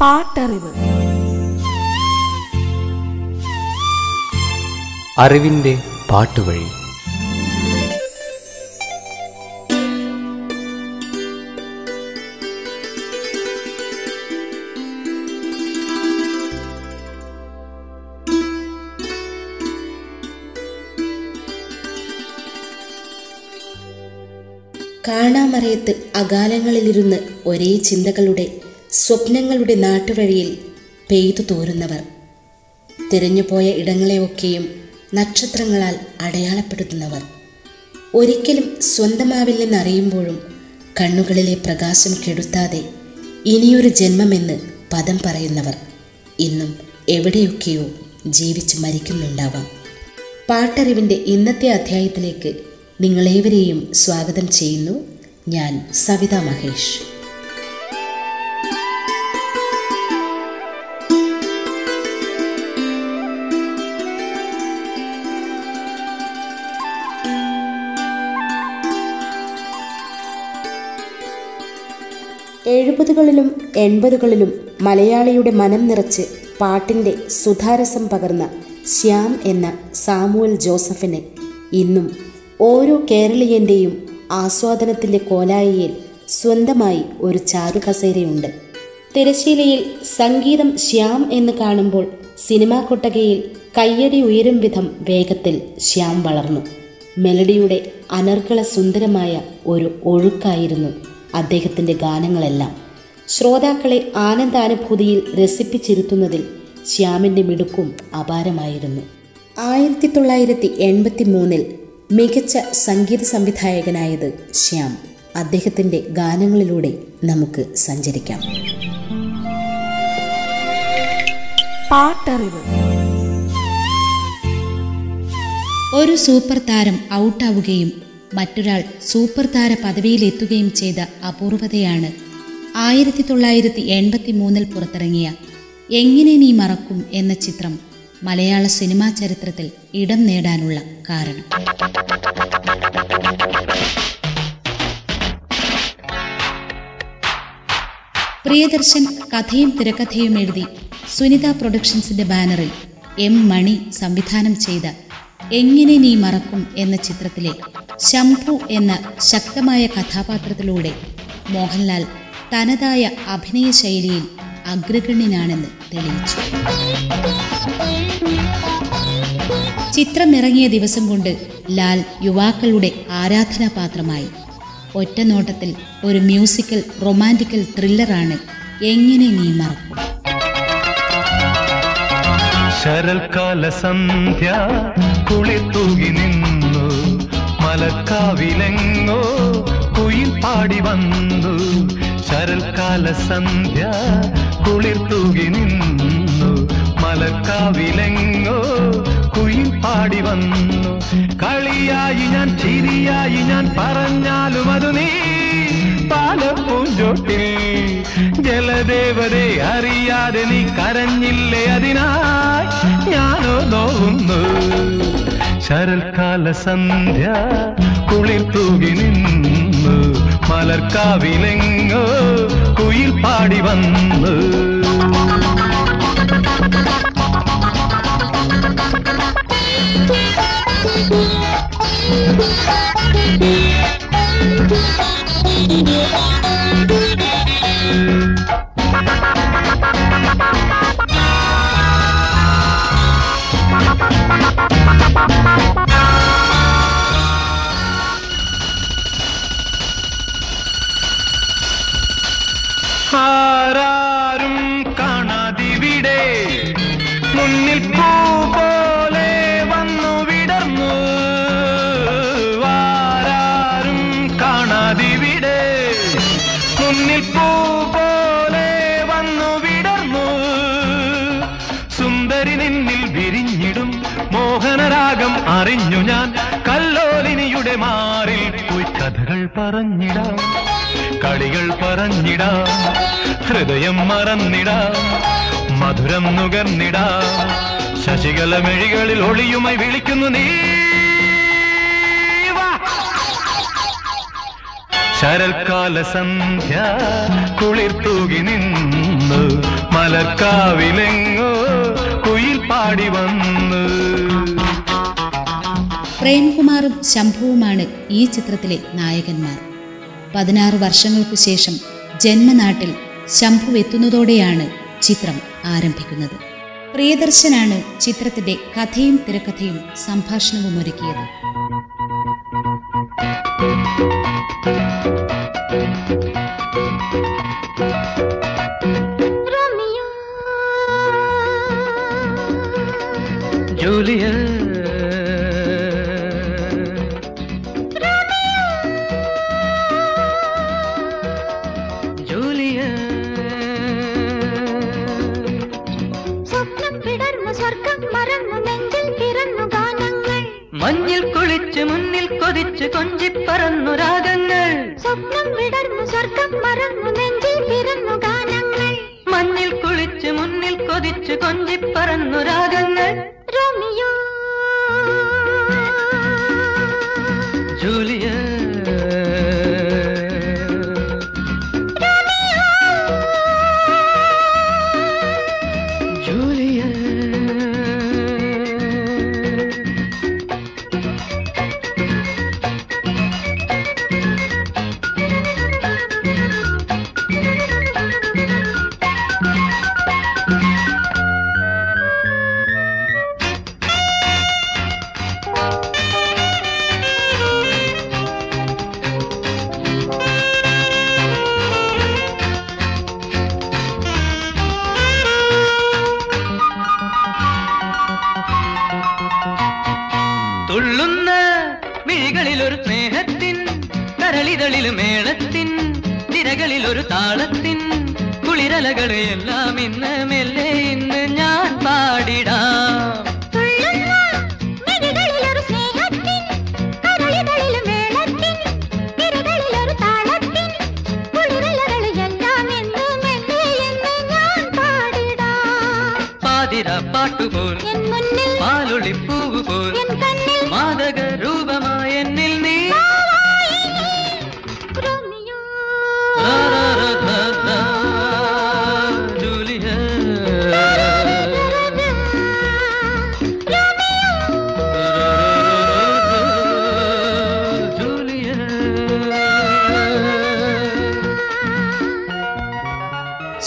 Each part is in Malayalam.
പാട്ടറിവ്. അറിവിന്റെ പാട്ടുവഴി. കാണാമറയത്ത് അകാലങ്ങളിലിരുന്ന് ഒരേ ചിന്തകളുടെ സ്വപ്നങ്ങളുടെ നാട്ടുവഴിയിൽ പെയ്തു തോരുന്നവർ. തിരഞ്ഞുപോയ ഇടങ്ങളെയൊക്കെയും നക്ഷത്രങ്ങളാൽ അടയാളപ്പെടുത്തുന്നവർ. ഒരിക്കലും സ്വന്തമാവില്ലെന്നറിയുമ്പോഴും കണ്ണുകളിലെ പ്രകാശം കെടുത്താതെ ഇനിയൊരു ജന്മമെന്ന് പദം പറയുന്നവർ ഇന്നും എവിടെയൊക്കെയോ ജീവിച്ച് മരിക്കുന്നുണ്ടാവാം. പാട്ടറിവിന്റെ ഇന്നത്തെ അധ്യായത്തിലേക്ക് നിങ്ങളേവരെയും സ്വാഗതം ചെയ്യുന്നു. ഞാൻ സവിതാ മഹേഷ്. എഴുപതുകളിലും എൺപതുകളിലും മലയാളിയുടെ മനം നിറച്ച് പാട്ടിന്റെ സുധാരസം പകർന്ന ശ്യാം എന്ന സാമുവൽ ജോസഫിന് ഇന്നും ഓരോ കേരളീയന്റെയും ആസ്വാദനത്തിന്റെ കോലായിയിൽ സ്വന്തമായി ഒരു ചാരുകസേരയുണ്ട്. തിരശീലയിൽ സംഗീതം ശ്യാം എന്ന് കാണുമ്പോൾ സിനിമാ കൊട്ടകയിൽ കയ്യടി ഉയരും വിധം വേഗത്തിൽ ശ്യാം വളർന്നു. മെലഡിയുടെ അനർഗള സുന്ദരമായ ഒരു ഒഴുക്കായിരുന്നു അദ്ദേഹത്തിന്റെ ഗാനങ്ങളെല്ലാം ശ്രോതാക്കളെ ആനന്ദാനുഭൂതിയിൽ രസിപ്പിച്ചിരുത്തുന്നതിൽ ശ്യാമിന്റെ മിടുക്കും അപാരമായിരുന്നു. ആയിരത്തി തൊള്ളായിരത്തി എൺപത്തി മൂന്നിൽ മികച്ച സംഗീത സംവിധായകനായത് ശ്യാം. അദ്ദേഹത്തിന്റെ ഗാനങ്ങളിലൂടെ നമുക്ക് സഞ്ചരിക്കാം. പാട്ടറിവ്. ഒരു സൂപ്പർ താരം ഔട്ടാവുകയും മറ്റൊരാൾ സൂപ്പർ താര പദവിയിലെത്തുകയും ചെയ്ത അപൂർവതയാണ്. ആയിരത്തി തൊള്ളായിരത്തി എൺപത്തി മൂന്നിൽ പുറത്തിറങ്ങിയ എങ്ങനെ നീ മറക്കും എന്ന ചിത്രം മലയാള സിനിമാ ചരിത്രത്തിൽ ഇടം നേടാനുള്ള കാരണം. പ്രിയദർശൻ കഥയും തിരക്കഥയും എഴുതി സുനിത പ്രൊഡക്ഷൻസിന്റെ ബാനറിൽ എം മണി സംവിധാനം ചെയ്ത എങ്ങനെ നീ മറക്കും എന്ന ചിത്രത്തിലെ ശംഭു എന്ന ശക്തമായ കഥാപാത്രത്തിലൂടെ മോഹൻലാൽ തനതായ അഭിനയ ശൈലിയിൽ അഗ്രഗണ്യനാണെന്ന് തെളിയിച്ചു. ചിത്രമിറങ്ങിയ ദിവസം കൊണ്ട് ലാൽ യുവാക്കളുടെ ആരാധനാപാത്രമായി. ഒറ്റനോട്ടത്തിൽ ഒരു മ്യൂസിക്കൽ റൊമാന്റിക്കൽ ത്രില്ലറാണ് എങ്ങനെ നീ മറക്കും. ശരൽക്കാല സന്ധ്യ കുളിത്തൂകി നിന്നു. മലക്കാവിലെങ്ങോ കുയിൽ പാടി വന്നു. ശരൽക്കാല സന്ധ്യ കുളിർത്തൂകി നിന്നു. മലക്കാവിലെങ്ങോ കുയിൽ പാടി വന്നു. കളിയായി ഞാൻ ചിരിയായി ഞാൻ പറഞ്ഞാലും അത് നീ പാലപ്പൂഞ്ചോട്ടിൽ ജലദേവതെ അറിയാതെ നീ കരഞ്ഞില്ലേ അതിനായി? ഞാനോ നോവുന്നു. ശരൽക്കാല സന്ധ്യ കുളിർ തൂകി നിന്നു. മലർക്കാവിലെങ്ങോ കുയിൽ പാടി വന്നു. ആരാരും Bye. കല്ലോലിനിയുടെ മാറിൽ പോയി കഥകൾ പറഞ്ഞിടാം കളികൾ പറഞ്ഞിടാം ഹൃദയം മറന്നിടാം മധുരം നുകർന്നിടാം ശശികല മെഴികളിൽ ഒളിയുമായി വിളിക്കുന്നു നീ ശരൽക്കാല സന്ധ്യ കുളിർത്തൂകി തൂകി നിന്നു മലർക്കാവിലെങ്ങോ കുയിൽ പാടി വന്നു പ്രേംകുമാറും ശംഭുവുമാണ് ഈ ചിത്രത്തിലെ നായകന്മാർ. പതിനാറ് വർഷങ്ങൾക്കു ശേഷം ജന്മനാട്ടിൽ ശംഭു എത്തുന്നതോടെയാണ് ചിത്രം ആരംഭിക്കുന്നത്. പ്രിയദർശനാണ് ചിത്രത്തിന്റെ കഥയും തിരക്കഥയും സംഭാഷണവും ഒരുക്കിയത് ജൂലിയ സ്വർഗം പിറന്നു ഗാനങ്ങൾ. മഞ്ഞിൽ കുളിച്ച് മുന്നിൽ കൊതിച്ച് കൊഞ്ചി പറന്നു രാഗങ്ങൾ. സ്വപ്നം വിടർന്നു സ്വർഗം മറന്നു നെഞ്ചിൽ പിറന്നു ഗാനങ്ങൾ. മഞ്ഞിൽ കുളിച്ച് മുന്നിൽ കൊതിച്ച് കൊഞ്ചി പറന്നു രാഗങ്ങൾ. റോമിയോ എല്ലാം ഇന്ന് മെല്ലെ ഇന്ന് ഞാൻ പാടിടാം. പാട്ടുപോൽ പാലൊളിപ്പൂവ് സ്നേഹത്തിൻ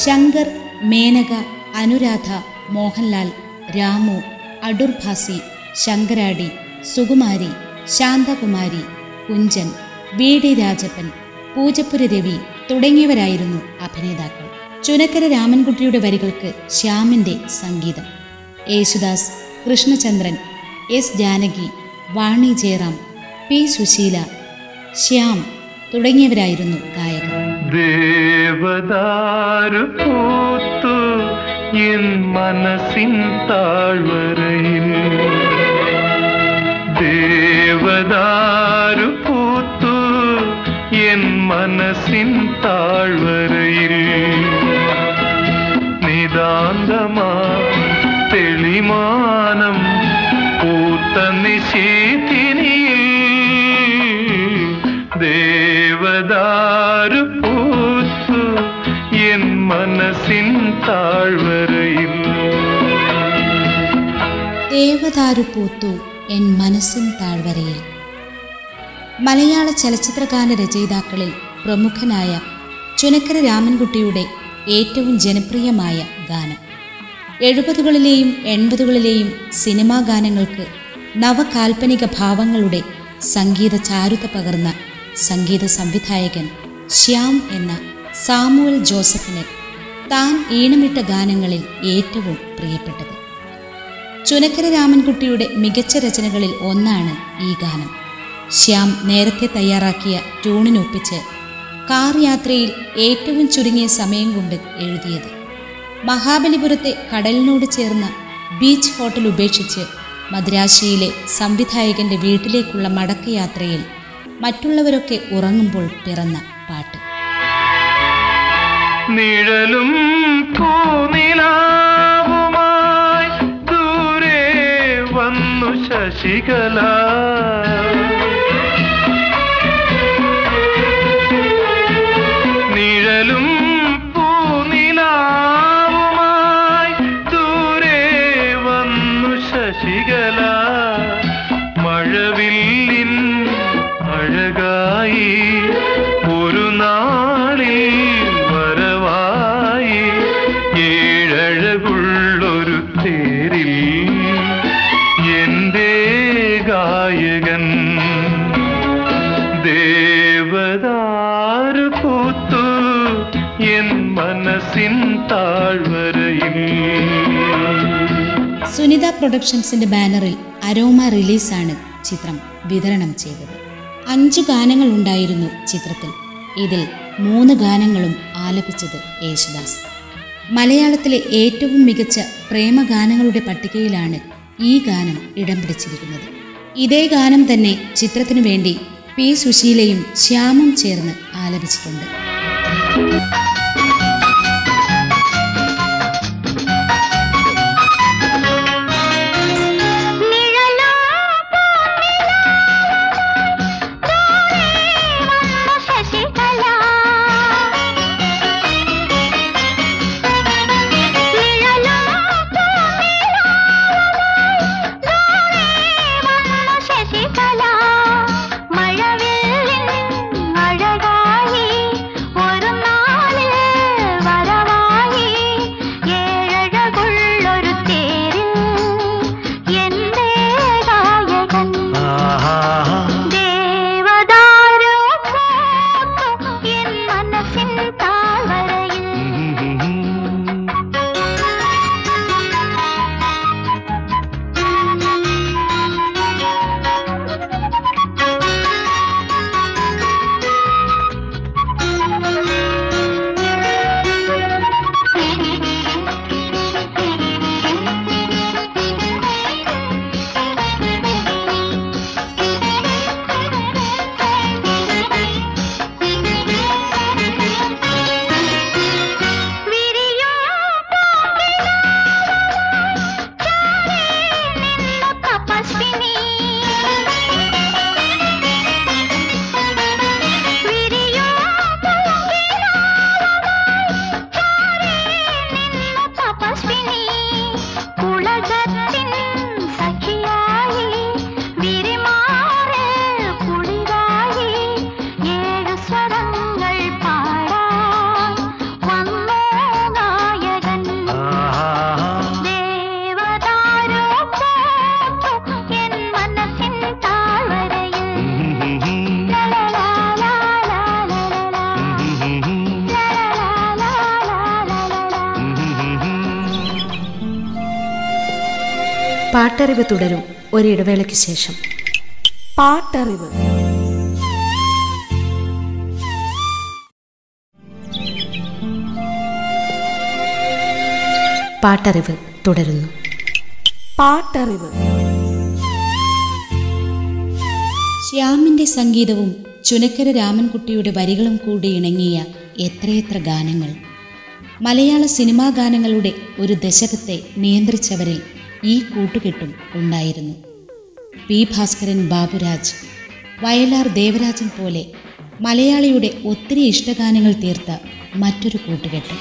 ശങ്കർ മേനക അനുരാധ മോഹൻലാൽ രാമു അടൂർ ഭാസി ശങ്കരാടി സുകുമാരി ശാന്തകുമാരി കുഞ്ചൻ വി ഡി രാജപ്പൻ പൂജപ്പുര രവി തുടങ്ങിയവരായിരുന്നു അഭിനേതാക്കൾ. ചുനക്കര രാമൻകുട്ടിയുടെ വരികൾക്ക് ശ്യാമിന്റെ സംഗീതം. യേശുദാസ് കൃഷ്ണചന്ദ്രൻ എസ് ജാനകി വാണി ജയറാം പി സുശീല ശ്യാം തുടങ്ങിയവരായിരുന്നു ഗായകർ. ദേവദാരു പൂത്തു എൻ മനസ്സിൻ താഴ്വരയിൽ ദേവദാരു പൂത്തു എൻ മനസ്സിൻ താഴ്വരയിൽ നിതാന്തമാ തെളിമാനം ദേവദാരു പൂത്തു എൻ മനസ്സിൻ താഴ്വരയിൽ. മലയാള ചലച്ചിത്രഗാന രചയിതാക്കളിൽ പ്രമുഖനായ ചുനക്കര രാമൻകുട്ടിയുടെ ഏറ്റവും ജനപ്രിയമായ ഗാനം. എഴുപതുകളിലെയും എൺപതുകളിലെയും സിനിമാ ഗാനങ്ങൾക്ക് നവകാൽപ്പനിക ഭാവങ്ങളുടെ സംഗീത ചാരുത പകർന്ന സംഗീത സംവിധായകൻ ശ്യാം എന്ന സാമുവൽ ജോസഫിന് താൻ ഈണമിട്ട ഗാനങ്ങളിൽ ഏറ്റവും പ്രിയപ്പെട്ടത്. ചുനക്കര രാമൻകുട്ടിയുടെ മികച്ച രചനകളിൽ ഒന്നാണ് ഈ ഗാനം. ശ്യാം നേരത്തെ തയ്യാറാക്കിയ ട്യൂണിനൊപ്പിച്ച് കാർ യാത്രയിൽ ഏറ്റവും ചുരുങ്ങിയ സമയം കൊണ്ട് എഴുതിയത്. മഹാബലിപുരത്തെ കടലിനോട് ചേർന്ന ബീച്ച് ഹോട്ടൽ ഉപേക്ഷിച്ച് മദ്രാശിയിലെ സംവിധായകന്റെ വീട്ടിലേക്കുള്ള മടക്കയാത്രയിൽ മറ്റുള്ളവരൊക്കെ ഉറങ്ങുമ്പോൾ പിറന്ന പാട്ട്. നിഴലും പൂനിലാവുമായി ശശികല പ്രൊഡക്ഷൻസിന്റെ ബാനറിൽ അരോമ റിലീസാണ് ചിത്രം വിതരണം ചെയ്തത്. അഞ്ച് ഗാനങ്ങൾ ഉണ്ടായിരുന്നു ചിത്രത്തിൽ. ഇതിൽ മൂന്ന് ഗാനങ്ങളും ആലപിച്ചത് യേശുദാസ്. മലയാളത്തിലെ ഏറ്റവും മികച്ച പ്രേമഗാനങ്ങളുടെ പട്ടികയിലാണ് ഈ ഗാനം ഇടം പിടിച്ചിരിക്കുന്നത്. ഇതേ ഗാനം തന്നെ ചിത്രത്തിനു വേണ്ടി പി സുശീലയും ശ്യാമും ചേർന്ന് ആലപിച്ചിട്ടുണ്ട്. പാട്ടറിവ് തുടരും ഒരിടവേളയ്ക്ക് ശേഷം. പാട്ടറിവ്. പാട്ടറിവ് തുടരുന്നു. പാട്ടറിവ്. ശ്യാമിന്റെ സംഗീതവും ചുനക്കര രാമൻകുട്ടിയുടെ വരികളും കൂടി ഇണങ്ങിയ എത്രയെത്ര ഗാനങ്ങൾ. മലയാള സിനിമാ ഗാനങ്ങളുടെ ഒരു ദശകത്തെ നിയന്ത്രിച്ചവരിൽ ഈ കൂട്ടുകെട്ടും ഉണ്ടായിരുന്നു. പി. ഭാസ്കരൻ ബാബുരാജ് വയലാർ ദേവരാജൻ പോലെ മലയാളിയുടെ ഒത്തിരി ഇഷ്ടഗാനങ്ങൾ തീർത്ത മറ്റൊരു കൂട്ടുകെട്ട്.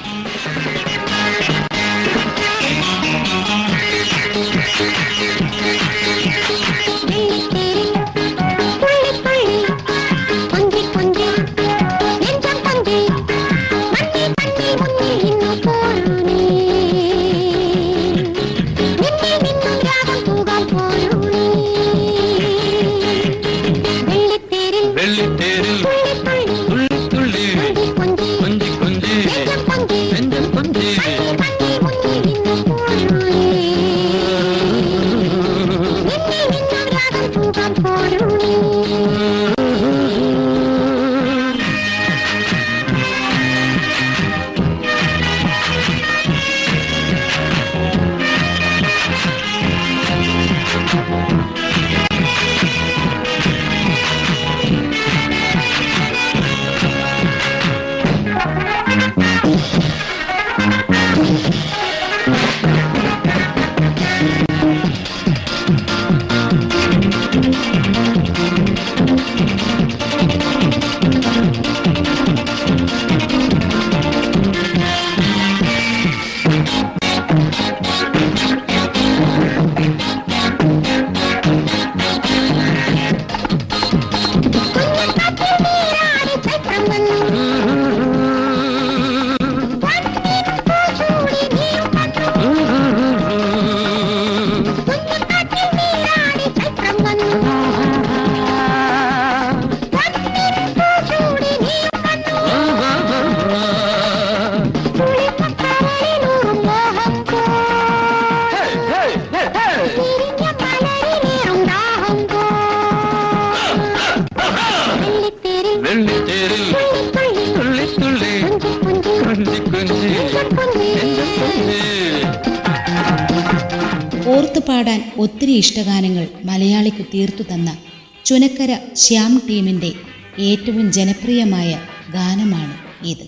ഒത്തിരി ഇഷ്ടഗാനങ്ങൾ മലയാളിക്ക് തീർത്തു തന്ന ചുനക്കര ശ്യാം ടീമിന്റെ ഏറ്റവും ജനപ്രിയമായ ഗാനമാണ് ഇത്.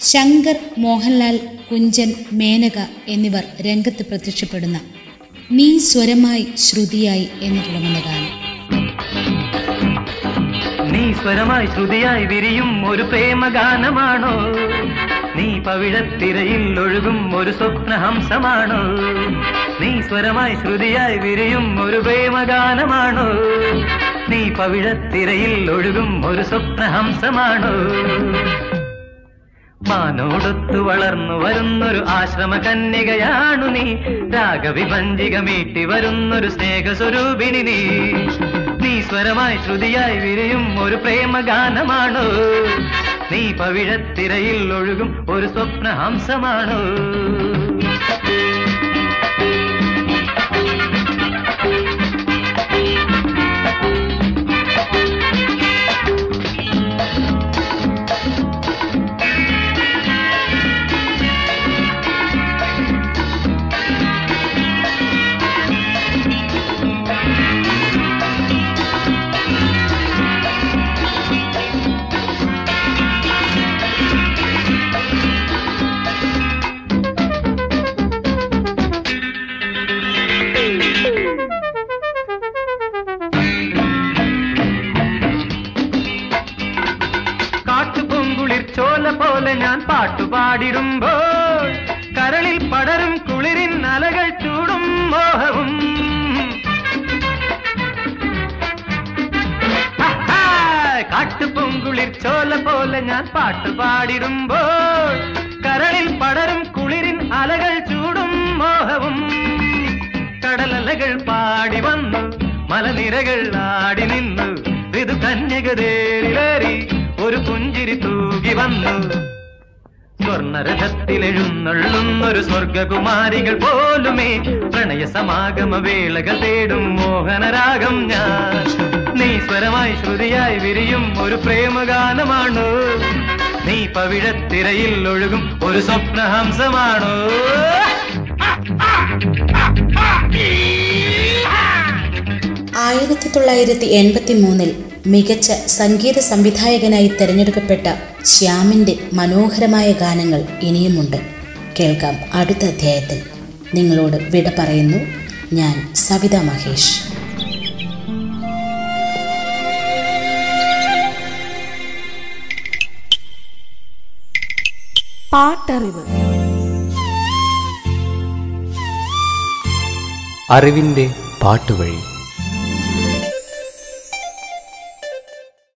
ശങ്കർ മോഹൻലാൽ കുഞ്ചൻ മേനക എന്നിവർ രംഗത്ത് പ്രത്യക്ഷപ്പെടുന്ന നീ സ്വരമായി ശ്രുതിയായി എന്ന് തുടങ്ങുന്ന ഗാനം. നീ സ്വരമായി ശ്രുതിയായി വിരിയും ഒരു പ്രേമഗാനമാണോ? നീ പവിഴത്തിരയിൽ ഒഴുകും ഒരു സ്വപ്നഹംസമാണോ? നീ സ്വരമായി ശ്രുതിയായി വിരിയും ഒരു പ്രേമഗാനമാണോ. നീ പവിഴത്തിരയിൽ ഒഴുകും ഒരു സ്വപ്നഹംസമാണോ. മാനോടൊത്തു വളർന്നു വരുന്നൊരു ആശ്രമ കന്യകയാണു നീ. രാഗവിഭഞ്ചിക മീട്ടി വരുന്നൊരു സ്നേഹസ്വരൂപിണി നീ. നീ സ്വരമായി ശ്രുതിയായി വിരിയും ഒരു പ്രേമഗാനമാണോ. നീ പവിഴത്തിരയിൽ ഒഴുകും ഒരു സ്വപ്നഹംസമാണോ. പോലെ പാടിടുമ്പോൾ കരളിൽ പടരും കുളിരിൻ അലകൾ ചൂടും മോഹവും. കടലലകൾ പാടി വന്നു മലനിരകൾ ആടി നിന്നു. ഋതു കന്യകതേരിലേറി ഒരു പുഞ്ചിരി തൂകി വന്നു. സ്വർണരഥത്തിലെഴുന്നള്ളുന്നൊരു സ്വർഗകുമാരികൾ പോലുമേ. പ്രണയ സമാഗമ വേളകൾ തേടും മോഹനരാഗം ഞാൻ. നീ സ്വരമായി ശ്രുതിയായി വിരിയും ഒരു പ്രേമഗാനമാണോ. നീ പവിഴത്തിരയിൽ ഒഴുകും ഒരു സ്വപ്നഹംസമാണോ. ആയിരത്തി തൊള്ളായിരത്തി എൺപത്തി മൂന്നിൽ മികച്ച സംഗീത സംവിധായകനായി തിരഞ്ഞെടുക്കപ്പെട്ട ശ്യാമിന്റെ മനോഹരമായ ഗാനങ്ങൾ ഇനിയുമുണ്ട്. കേൾക്കാം അടുത്ത അധ്യായത്തിൽ. നിങ്ങളോട് വിട പറയുന്നു ഞാൻ സവിത മഹേഷ്. പാട്ടറിവ്. അറിവിന്റെ പാട്ടുവഴി.